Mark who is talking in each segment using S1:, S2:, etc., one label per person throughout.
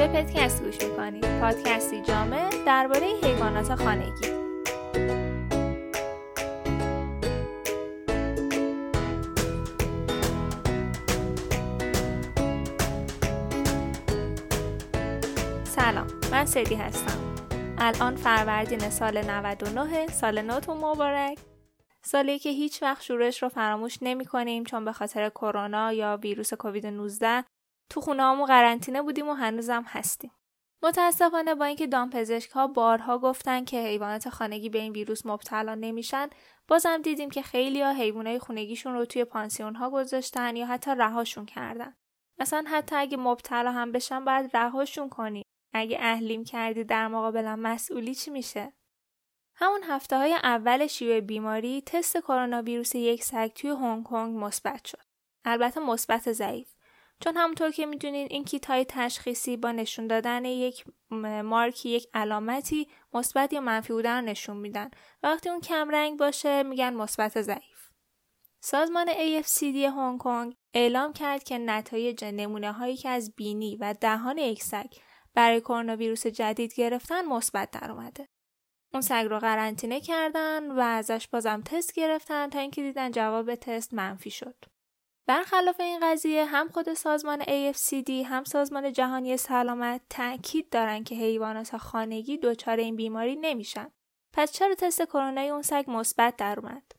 S1: به پدکست گوش می‌کنید پادکستی جامع درباره حیوانات خانگی. سلام من سدی هستم. الان فروردین سال 99 سال نوتون مبارک. سالی که هیچ وقت شورش رو فراموش نمی کنیم چون به خاطر کرونا یا ویروس کووید 19 تو خونه همون قرنطینه بودیم و هنوزم هستیم. متاسفانه با اینکه دامپزشک ها بارها گفتن که حیوانات خانگی به این ویروس مبتلا نمیشن بازم دیدیم که خیلی ها حیوانات خونگیشون رو توی پانسیون ها گذاشتن یا حتی رهاشون کردن. اصلا حتی اگه مبتلا هم بشن باید رهاشون کنی. اگه اهلیم کردی در مقابلم مسئولی چی میشه؟ همون هفته های اول شیوع بیماری تست کرونا ویروس یک سگ توی هنگ کنگ مثبت شد. البته مثبت ضعیف. چون همونطور که می‌دونین این کیت های تشخیصی با نشون دادن یک مارکی یک علامتی مثبت یا منفی بودن رو نشون میدن وقتی اون کم رنگ باشه میگن مثبت ضعیف سازمان AFCD هنگ کنگ اعلام کرد که نتایج نمونه هایی که از بینی و دهان یک سگ برای کرونا ویروس جدید گرفتن مثبت در اومده. اون سگ رو قرنطینه کردن و ازش بازم تست گرفتن تا اینکه دیدن جواب تست منفی شد. برخلاف این قضیه هم خود سازمان AFCD هم سازمان جهانی سلامت تاکید دارن که حیوانات خانگی دچار این بیماری نمیشن. پس چرا تست کرونا اون سگ مثبت در اومد؟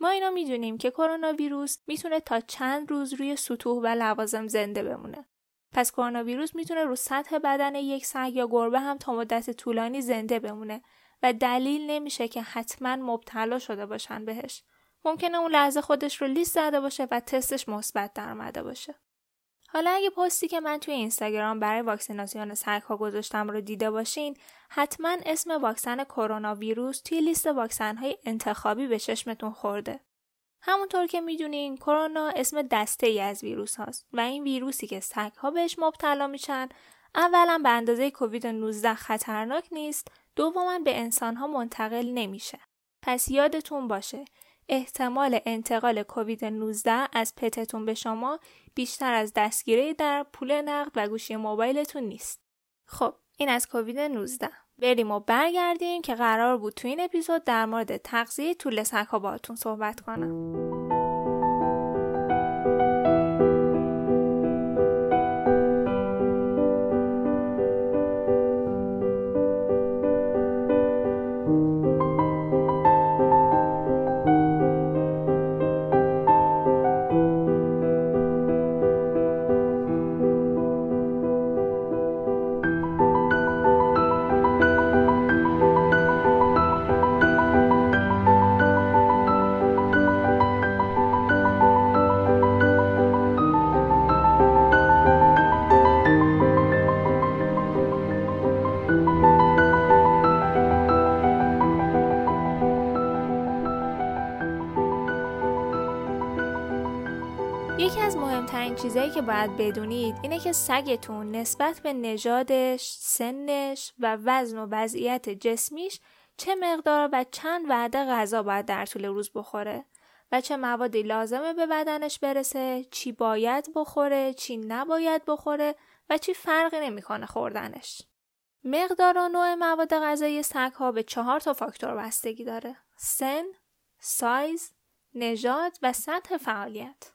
S1: ما اینا می‌دونیم که کرونا ویروس می‌تونه تا چند روز روی سطوح و لوازم زنده بمونه. پس کرونا ویروس می‌تونه رو سطح بدن یک سگ یا گربه هم تا مدت طولانی زنده بمونه و دلیل نمیشه که حتما مبتلا شده باشن بهش. ممکنه اون لحظه خودش رو لیست زده باشه و تستش مثبت در اومده باشه. حالا اگه پستی که من توی اینستاگرام برای واکسیناسیون ها گذاشتم رو دیده باشین حتما اسم واکسن کرونا ویروس توی لیست واکسن های انتخابی به چشمتون خورده. همونطور که می‌دونین کرونا اسم دسته ای از ویروس هاست و این ویروسی که سگ بهش مبتلا میشن اولا به اندازه کووید 19 خطرناک نیست دوما به انسان ها منتقل نمیشه. پس یادتون باشه احتمال انتقال کووید 19 از پتتون به شما بیشتر از دستگیره در پول نقد و گوشی موبایلتون نیست. خب این از کووید 19 بریم و برگردیم که قرار بود تو این اپیزود در مورد تغذیه طول سگها باهاتون صحبت کنم. چیزایی که باید بدونید اینه که سگتون نسبت به نژادش، سنش و وزن و وضعیت جسمیش چه مقدار و چند وعده غذا باید در طول روز بخوره و چه موادی لازمه به بدنش برسه، چی باید بخوره، چی نباید بخوره و چی فرقی نمی‌کنه خوردنش. مقدار و نوع مواد غذایی سگ ها به چهار تا فاکتور بستگی داره. سن، سایز، نژاد و سطح فعالیت.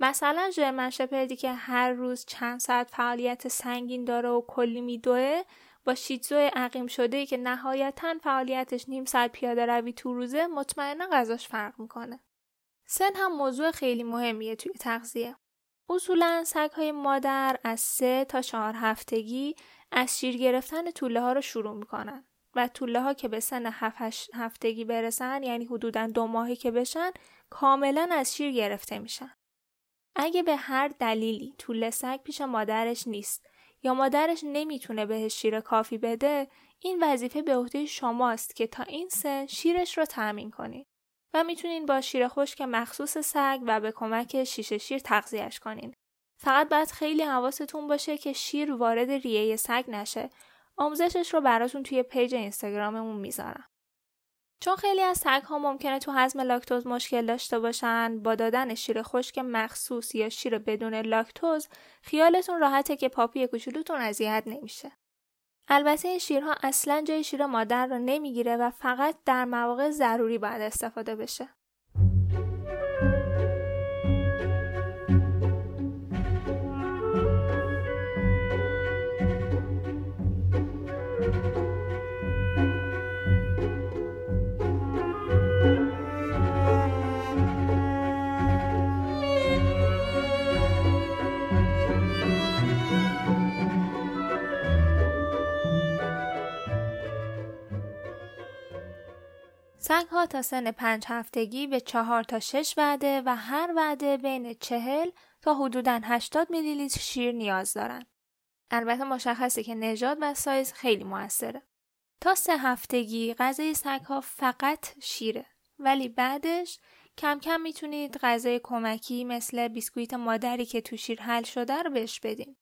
S1: مثلا ژرمن شپردی که هر روز چند ساعت فعالیت سنگین داره و کلی میدوه با شیتزو عقیم شده که نهایتا فعالیتش نیم ساعت پیاده روی تو روزه مطمئنا غذاش فرق می‌کنه. سن هم موضوع خیلی مهمیه توی تغذیه. اصولا سگ های مادر از سه تا چهار هفتگی از شیر گرفتن طوله ها رو شروع می‌کنن و طوله ها که به سن هفت هفتگی برسن یعنی حدودا دو ماهی که بشن کاملا از شیر گرفته میشن. اگه به هر دلیلی طول سگ پیش مادرش نیست یا مادرش نمی‌تونه بهش شیر کافی بده این وظیفه به عهده شماست که تا این سن شیرش رو تأمین کنید و می‌تونین با شیر خشک مخصوص سگ و به کمک شیشه شیر تغذیهش کنین. فقط باید خیلی حواستون باشه که شیر وارد ریه سگ نشه. آموزشش رو براتون توی page اینستاگراممون می‌ذارم. چون خیلی از سگ ها ممکنه تو هضم لاکتوز مشکل داشته باشن با دادن شیر خشک مخصوص یا شیر بدون لاکتوز خیالتون راحته که puppy کوچولوتون اذیت نمیشه. البته این شیرها اصلا جای شیر مادر رو نمی‌گیره و فقط در مواقع ضروری باید استفاده بشه. سنگ ها تا سن پنج هفتگی به چهار تا شش وعده و هر وعده بین چهل تا حدوداً 80 میلی لیتر شیر نیاز دارن. البته مشخصه که نژاد و سایز خیلی موثره. تا سه هفتگی غذای سگ ها فقط شیره ولی بعدش کم کم می‌تونید غذای کمکی مثل بیسکویت مادری که تو شیر حل شده رو بهش بدین.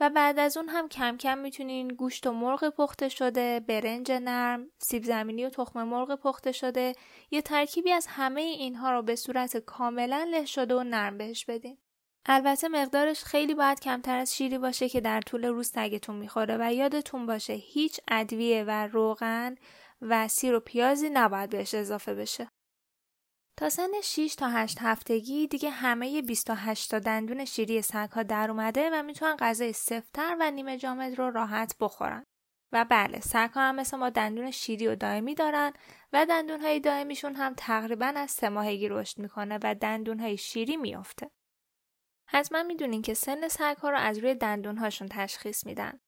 S1: و بعد از اون هم کم کم می‌تونین گوشت و مرغ پخته شده، برنج نرم، سیب زمینی و تخم مرغ پخته شده یه ترکیبی از همه اینها رو به صورت کاملا له شده و نرم بهش بدین. البته مقدارش خیلی باید کمتر از شیری باشه که در طول روز تگتون می‌خوره و یادتون باشه هیچ ادویه و روغن و سیر و پیازی نباید بهش اضافه بشه. تا سن 6 تا 8 هفتگی دیگه همه 28 تا دندون شیری سگ ها در اومده و می‌تونن غذای سفتر و نیمه جامد رو راحت بخورن. و بله سگ ها هم مثل ما دندون شیری و دائمی دارن و دندون های دائمیشون هم تقریبا از سه ماهگی رشد می‌کنه و دندون های شیری میافته. حتما می‌دونین که سن سگ ها رو از روی دندون هاشون تشخیص میدن.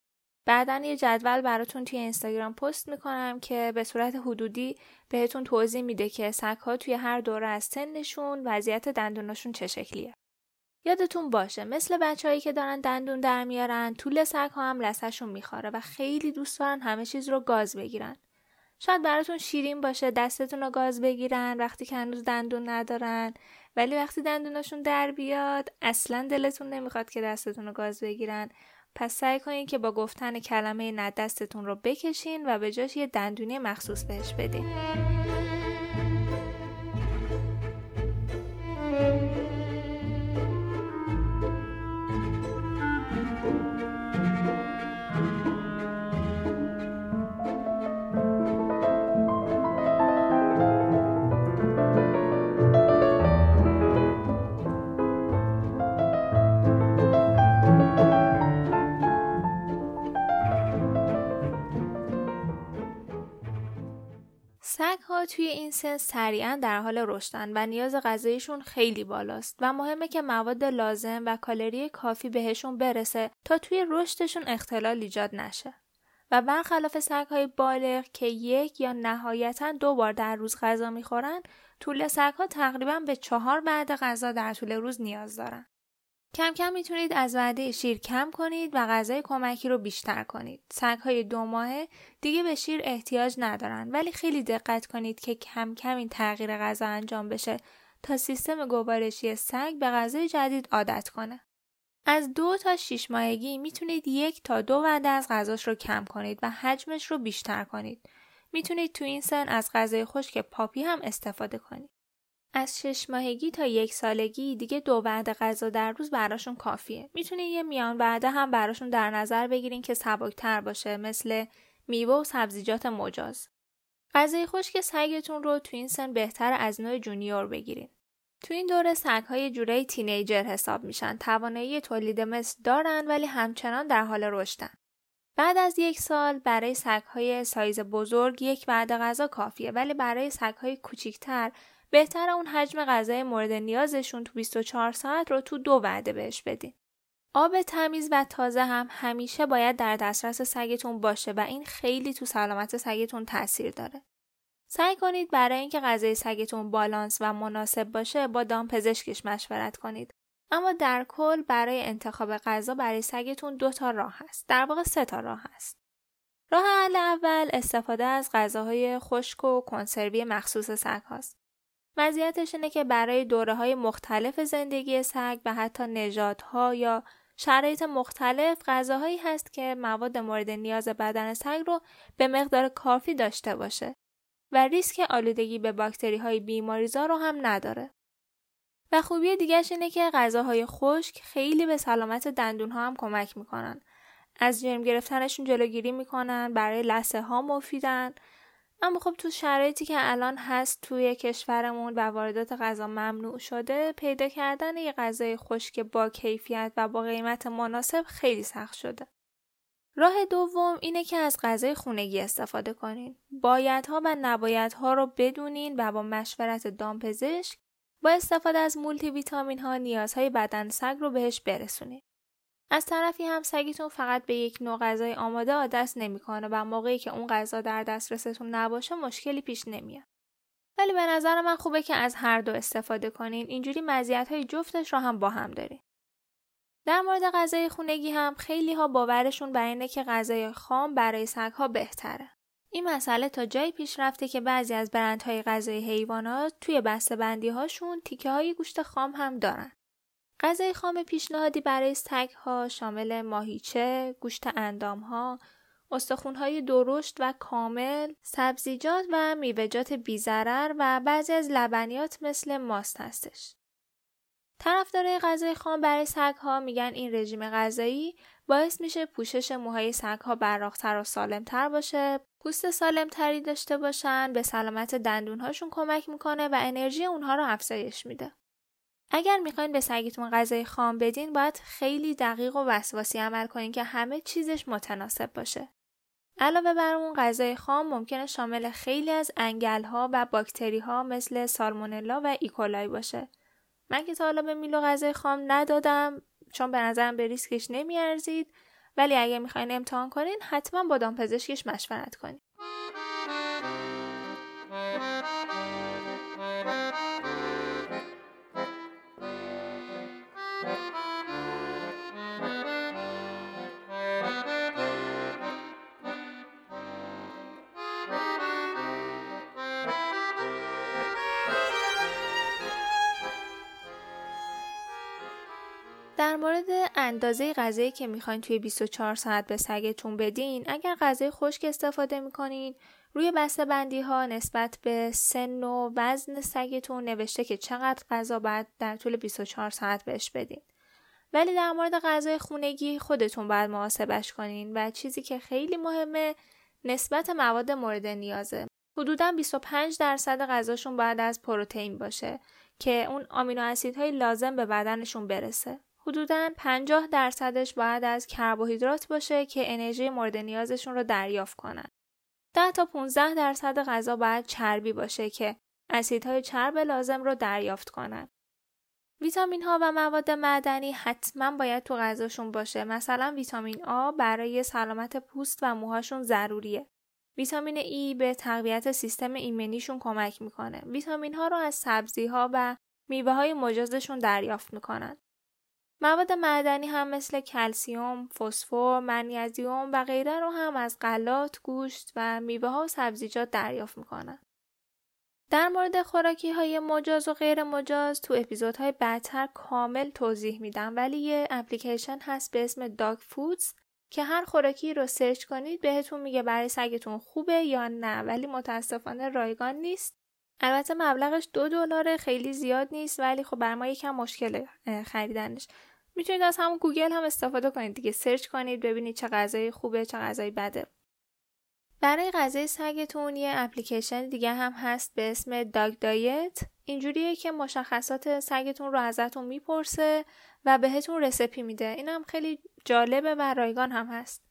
S1: بعدا یه جدول براتون توی اینستاگرام پست می‌کنم که به صورت حدودی بهتون توضیح میده که ها توی هر دوره از سنشون وضعیت دندوناشون چه شکلیه. یادتون باشه مثل بچههایی که دارن دندون در میارن طول سگ ها هم لسهشون می‌خوره و خیلی دوست دارن همه چیز رو گاز بگیرن. شاید براتون شیرین باشه دستتون رو گاز بگیرن وقتی که هنوز دندون ندارن ولی وقتی دندوناشون در بیاد اصلا دلتون نمی‌خواد که دستتون رو گاز بگیرن پس سعی کنید که با گفتن کلمه نه دستتون رو بکشین و به جاش یه دندونی مخصوص بهش بدین. توی این سن سریعا در حال رشدن و نیاز غذایشون خیلی بالاست و مهمه که مواد لازم و کالری کافی بهشون برسه تا توی رشدشون اختلال ایجاد نشه. و برخلاف سگ های بالغ که یک یا نهایتا دو بار در روز غذا می‌خورن طول سگ ها تقریبا به چهار بعد غذا در طول روز نیاز دارن. کم کم می‌تونید از وعده شیر کم کنید و غذای کمکی رو بیشتر کنید. سگ های دو ماهه دیگه به شیر احتیاج ندارن ولی خیلی دقت کنید که کم کم این تغییر غذا انجام بشه تا سیستم گوارشی سگ به غذای جدید عادت کنه. از دو تا شیش ماهگی می‌تونید یک تا دو وعده از غذاش رو کم کنید و حجمش رو بیشتر کنید. می‌تونید تو این سن از غذای خشک پاپی هم استفاده کنید. از شش ماهگی تا یک سالگی دیگه دو وعده غذا در روز براشون کافیه. می‌تونید یه میان وعده هم براشون در نظر بگیرین که سبکتر باشه مثل میوه و سبزیجات مجاز. غذای خشک سگتون رو تو این سن بهتر از نوع جونیور بگیرین. تو این دوره های جورای تینیجر حساب میشن. توانایی تولید مثل دارن ولی همچنان در حال رشدن. بعد از یک سال برای های سایز بزرگ یک وعده غذا کافیه ولی برای های کوچیکتر بهتر اون حجم غذای مورد نیازشون تو 24 ساعت رو تو دو وعده بهش بدین. آب تمیز و تازه هم همیشه باید در دسترس سگتون باشه و این خیلی تو سلامت سگتون تاثیر داره. سعی کنید برای اینکه غذای سگتون بالانس و مناسب باشه با دام پزشکش مشورت کنید. اما در کل برای انتخاب غذا برای سگتون دو تا راه هست. در واقع سه تا راه هست. راه اول استفاده از غذاهای خشک و کنسروی مخصوص سگ هاست. مزیتش اینه که برای دوره های مختلف زندگی سگ و حتی نژادها یا شرایط مختلف غذاهایی هست که مواد مورد نیاز بدن سگ رو به مقدار کافی داشته باشه. و ریسک آلودگی به باکتری های بیماریزا رو هم نداره. و خوبی دیگرش اینه که غذاهای خشک خیلی به سلامت دندون ها هم کمک می‌کنن. از جرم گرفتنشون جلوگیری می‌کنن، برای لسه ها مفیدن. اما خب تو شرایطی که الان هست توی کشورمون و واردات غذا ممنوع شده پیدا کردن یه غذای خشک با کیفیت و با قیمت مناسب خیلی سخت شده. راه دوم اینه که از غذای خونگی استفاده کنین. بایدها و نبایدها رو بدونین و با مشورت دامپزشک با استفاده از مولتی ویتامین ها نیازهای بدن سگ رو بهش برسونید. از طرفی هم سگتون فقط به یک نوع غذای آماده عادت نمی‌کنه و موقعی که اون غذا در دسترستون نباشه مشکلی پیش نمیاد. ولی به نظر من خوبه که از هر دو استفاده کنین اینجوری مزیت های جفتش رو هم با هم دارین. در مورد غذای خونگی هم خیلی ها باورشون بر اینه که غذای خام برای سگ ها بهتره. این مسئله تا جایی پیش رفته که بعضی از برندهای غذای حیوانات توی بسته بندی هاشون تیکه های گوشت خام هم دارن. غذای خام پیشنهادی برای سگ ها شامل ماهیچه، گوشت اندام ها، های درشت و کامل، سبزیجات و میوهجات بیزرر و بعضی از لبنیات مثل ماست هستش. طرفدارای غذای خام برای سگ ها میگن این رژیم غذایی باعث میشه پوشش موهای سگ ها براقتر و سالمتر باشه، پوست سالمتری داشته باشن، به سلامت دندون هاشون کمک می‌کنه و انرژی اونها رو افزایش میده. اگر می‌خواین به سگتون غذای خام بدین باید خیلی دقیق و وسواسی عمل کنین که همه چیزش متناسب باشه. علاوه بر اون غذای خام ممکنه شامل خیلی از انگل ها و باکتری ها مثل سالمونلا و ایکولای باشه. من که تا حالا به میلو غذای خام ندادم چون به نظرم به ریسکش نمیارزید ولی اگه می‌خواین امتحان کنین حتما با دامپزشکش مشورت کنین. اندازه غذایی که می‌خواین توی 24 ساعت به سگتون بدین اگر غذای خشک استفاده می‌کنین روی بسته بندی ها نسبت به سن و وزن سگتون نوشته که چقدر غذا باید در طول 24 ساعت بهش بدین. ولی در مورد غذای خونگی خودتون باید محاسبش کنین و چیزی که خیلی مهمه نسبت مواد مورد نیازه حدودا 25 درصد غذاشون باید از پروتئین باشه که اون آمینو اسیدهای لازم به بدنشون برسه. حدوداً 50 درصدش باید از کربوهیدرات باشه که انرژی مورد نیازشون رو دریافت کنن. 10 تا 15 درصد غذا باید چربی باشه که اسیدهای چرب لازم رو دریافت کنن. ویتامین ها و مواد معدنی حتما باید تو غذاشون باشه. مثلا ویتامین آ برای سلامت پوست و موهاشون ضروریه. ویتامین ای به تقویت سیستم ایمنیشون کمک می‌کنه. ویتامین ها رو از سبزی ها و میوه های مجازشون دریافت می‌کنن. مواد معدنی هم مثل کلسیوم، فسفر، منیزیم و غیره رو هم از غلات، گوشت و میوه ها و سبزیجات دریافت می‌کنن. در مورد خوراکی های مجاز و غیر مجاز تو اپیزودهای بعدتر کامل توضیح میدم ولی یه اپلیکیشن هست به اسم داگ فودز که هر خوراکی رو سرچ کنید بهتون میگه برای سگتون خوبه یا نه ولی متاسفانه رایگان نیست البته مبلغش دو دلار خیلی زیاد نیست ولی خب بر ما یکم مشکل خریدنش. می‌تونید از همون گوگل هم استفاده کنید دیگه. سرچ کنید ببینید چه غذای خوبه چه غذای بده. برای غذای سگتون یه اپلیکیشن دیگه هم هست به اسم Dog Diet. اینجوریه که مشخصات سگتون رو ازتون می‌پرسه و بهتون recipe میده. اینم خیلی جالبه و رایگان هم هست.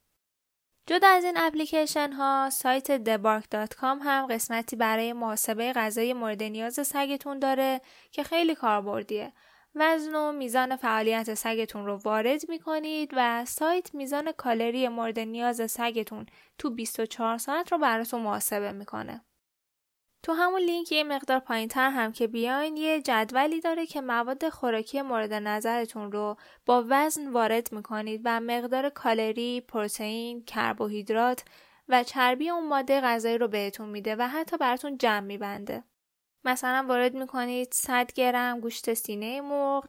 S1: جدا از این اپلیکیشن ها سایت thebark.com هم قسمتی برای محاسبه غذای مورد نیاز سگتون داره که خیلی کاربردیه وزن و میزان فعالیت سگتون رو وارد می کنید و سایت میزان کالری مورد نیاز سگتون تو 24 ساعت رو براتون محاسبه می‌کنه. تو همون لینک یه مقدار پایین تر هم که بیاین یه جدولی داره که مواد خوراکی مورد نظرتون رو با وزن وارد می‌کنید و مقدار کالری، پروتئین، کربوهیدرات و چربی اون ماده غذایی رو بهتون میده و حتی براتون جمع میبنده. مثلا وارد می‌کنید 100 گرم گوشت سینه مرغ،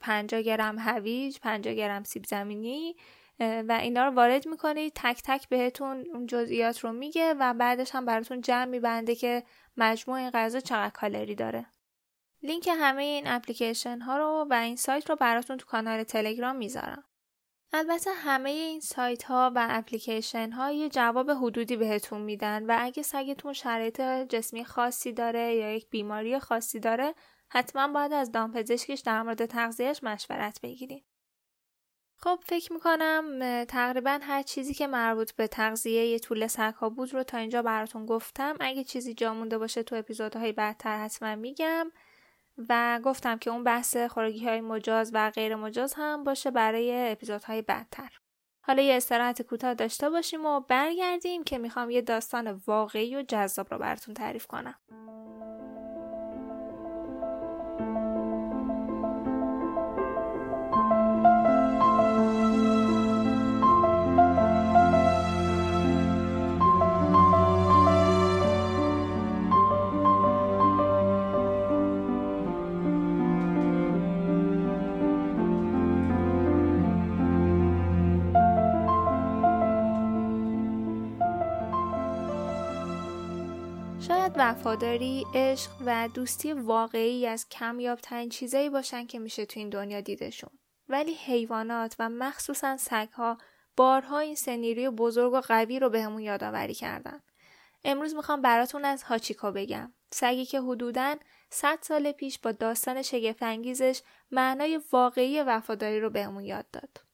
S1: 50 گرم هویج، 50 گرم سیب زمینی و اینا رو وارد می‌کنید تک تک بهتون اون جزئیات رو میگه و بعدش هم براتون جمع میبنده که مجموع این غذا چقدر کالری داره لینک همه این اپلیکیشن ها رو و این سایت رو براتون تو کانال تلگرام می‌ذارم البته همه این سایت ها و اپلیکیشن ها یه جواب حدودی بهتون میدن و اگه سگتون شرایط جسمی خاصی داره یا یک بیماری خاصی داره حتما باید از دامپزشکش در مورد تغذیهش مشورت بگیرید. خب فکر می‌کنم تقریبا هر چیزی که مربوط به تغذیه یه طول سگها بود رو تا اینجا براتون گفتم. اگه چیزی جا مونده باشه تو اپیزودهای بعدتر حتما میگم. و گفتم که اون بحث خوراکی های مجاز و غیر مجاز هم باشه برای اپیزودهای بعدتر حالا یه استراحت کوتاه داشته باشیم و برگردیم که می‌خوام یه داستان واقعی و جذاب رو براتون تعریف کنم. وفاداری، عشق و دوستی واقعی از کمیابترین چیزایی باشن که میشه تو این دنیا دیدشون. ولی حیوانات و مخصوصا سگها بارها این سنیری بزرگ و قوی رو بهمون یادآوری کردن. امروز می‌خوام براتون از هاچیکو بگم. سگی که حدوداً 100 سال پیش با داستان شگفتانگیزش معنای واقعی وفاداری رو بهمون یاد داد.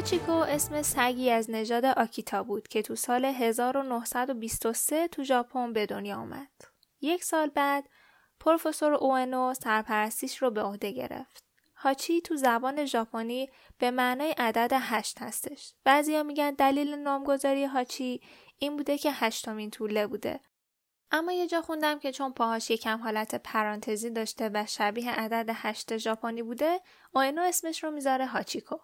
S1: هاچیکو اسم سگی از نژاد آکیتا بود که تو سال 1923 تو ژاپن به دنیا آمد. یک سال بعد پروفسور اوئنو سرپرستیش رو به عهده گرفت. هاچی تو زبان ژاپنی به معنای عدد هشت هستش. بعضیا میگن دلیل نامگذاری هاچی این بوده که هشتمین طوله بوده. اما یه جا خوندم که چون پاهاش یکم حالت پرانتزی داشته و شبیه عدد هشت ژاپنی بوده، اوئنو اسمش رو می‌ذاره هاچیکو.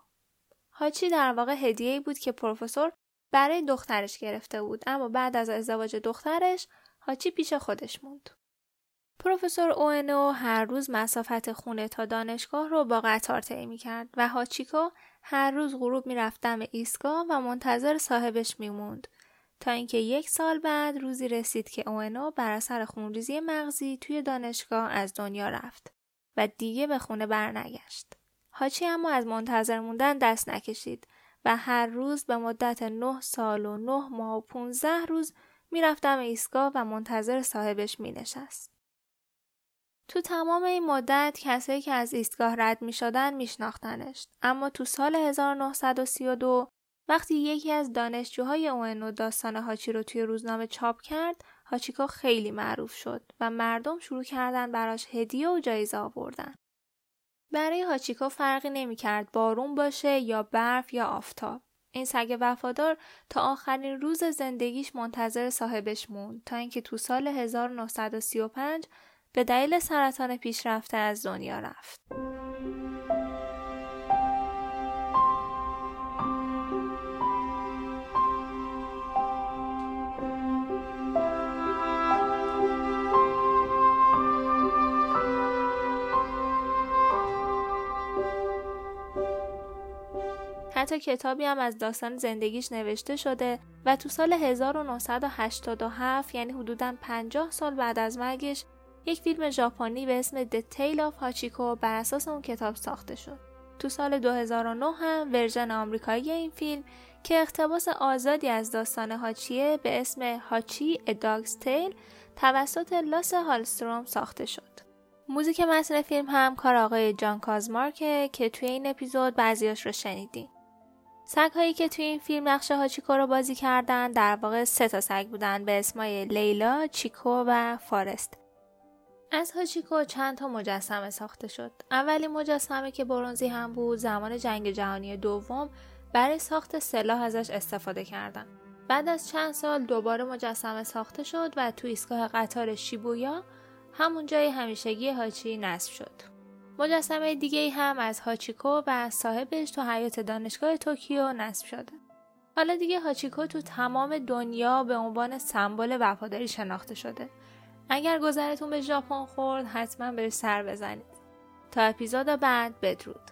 S1: هاچی در واقع هدیه بود که پروفسور برای دخترش گرفته بود اما بعد از ازدواج دخترش هاچی پیش خودش موند. پروفسور اوئنو هر روز مسافت خونه تا دانشگاه رو با قطار طی می‌کرد و هاچیکو هر روز غروب می‌رفت دم ایستگاه و منتظر صاحبش میموند تا اینکه یک سال بعد روزی رسید که اوئنو بر اثر خونریزی مغزی توی دانشگاه از دنیا رفت و دیگه به خونه برنگشت. هاچی اما از منتظر موندن دست نکشید و هر روز به مدت نه سال و نه ماه و پونزده روز می‌رفتم ایستگاه و منتظر صاحبش می نشست. تو تمام این مدت کسایی که از ایستگاه رد می شدن می شناختنش. اما تو سال 1932 وقتی یکی از دانشجوهای اوئنو داستان هاچی رو توی روزنامه چاپ کرد هاچیکو خیلی معروف شد و مردم شروع کردن براش هدیه و جایزه آوردن. برای هاچیکو فرقی نمی‌کرد بارون باشه یا برف یا آفتاب. این سگ وفادار تا آخرین روز زندگیش منتظر صاحبش موند تا اینکه تو سال 1935 به دلیل سرطان پیشرفته از دنیا رفت. حتی کتابی هم از داستان زندگیش نوشته شده و تو سال 1987 یعنی حدوداً 50 سال بعد از مرگش یک فیلم ژاپنی به اسم The Tale of هاچیکو بر اساس اون کتاب ساخته شد. تو سال 2009 هم ورژن آمریکایی این فیلم که اقتباس آزادی از داستان هاچیه به اسم هاچی A Dog's Tale توسط لاس هالستروم ساخته شد. موزیک متن فیلم هم کار آقای جان کازمارکه که توی این اپیزود بعضیاش رو شنیدیم. سگ هایی که توی این فیلم نقش هاچیکو رو بازی کردن در واقع سه تا سگ بودن به اسمای لیلا، چیکو و فارست. از هاچیکو چند تا مجسمه ساخته شد. اولین مجسمه که برونزی هم بود زمان جنگ جهانی دوم برای ساخت سلاح ازش استفاده کردن. بعد از چند سال دوباره مجسمه ساخته شد و تو ایستگاه قطار شیبویا همون جای همیشگی هاچی نصب شد. مجسمه دیگه هم از هاچیکو و صاحبش تو حیات دانشگاه توکیو نصب شده. حالا دیگه هاچیکو تو تمام دنیا به عنوان سمبل وفاداری شناخته شده. اگر گذرتون به ژاپن خورد حتما بهش سر بزنید. تا اپیزود بعد بدرود.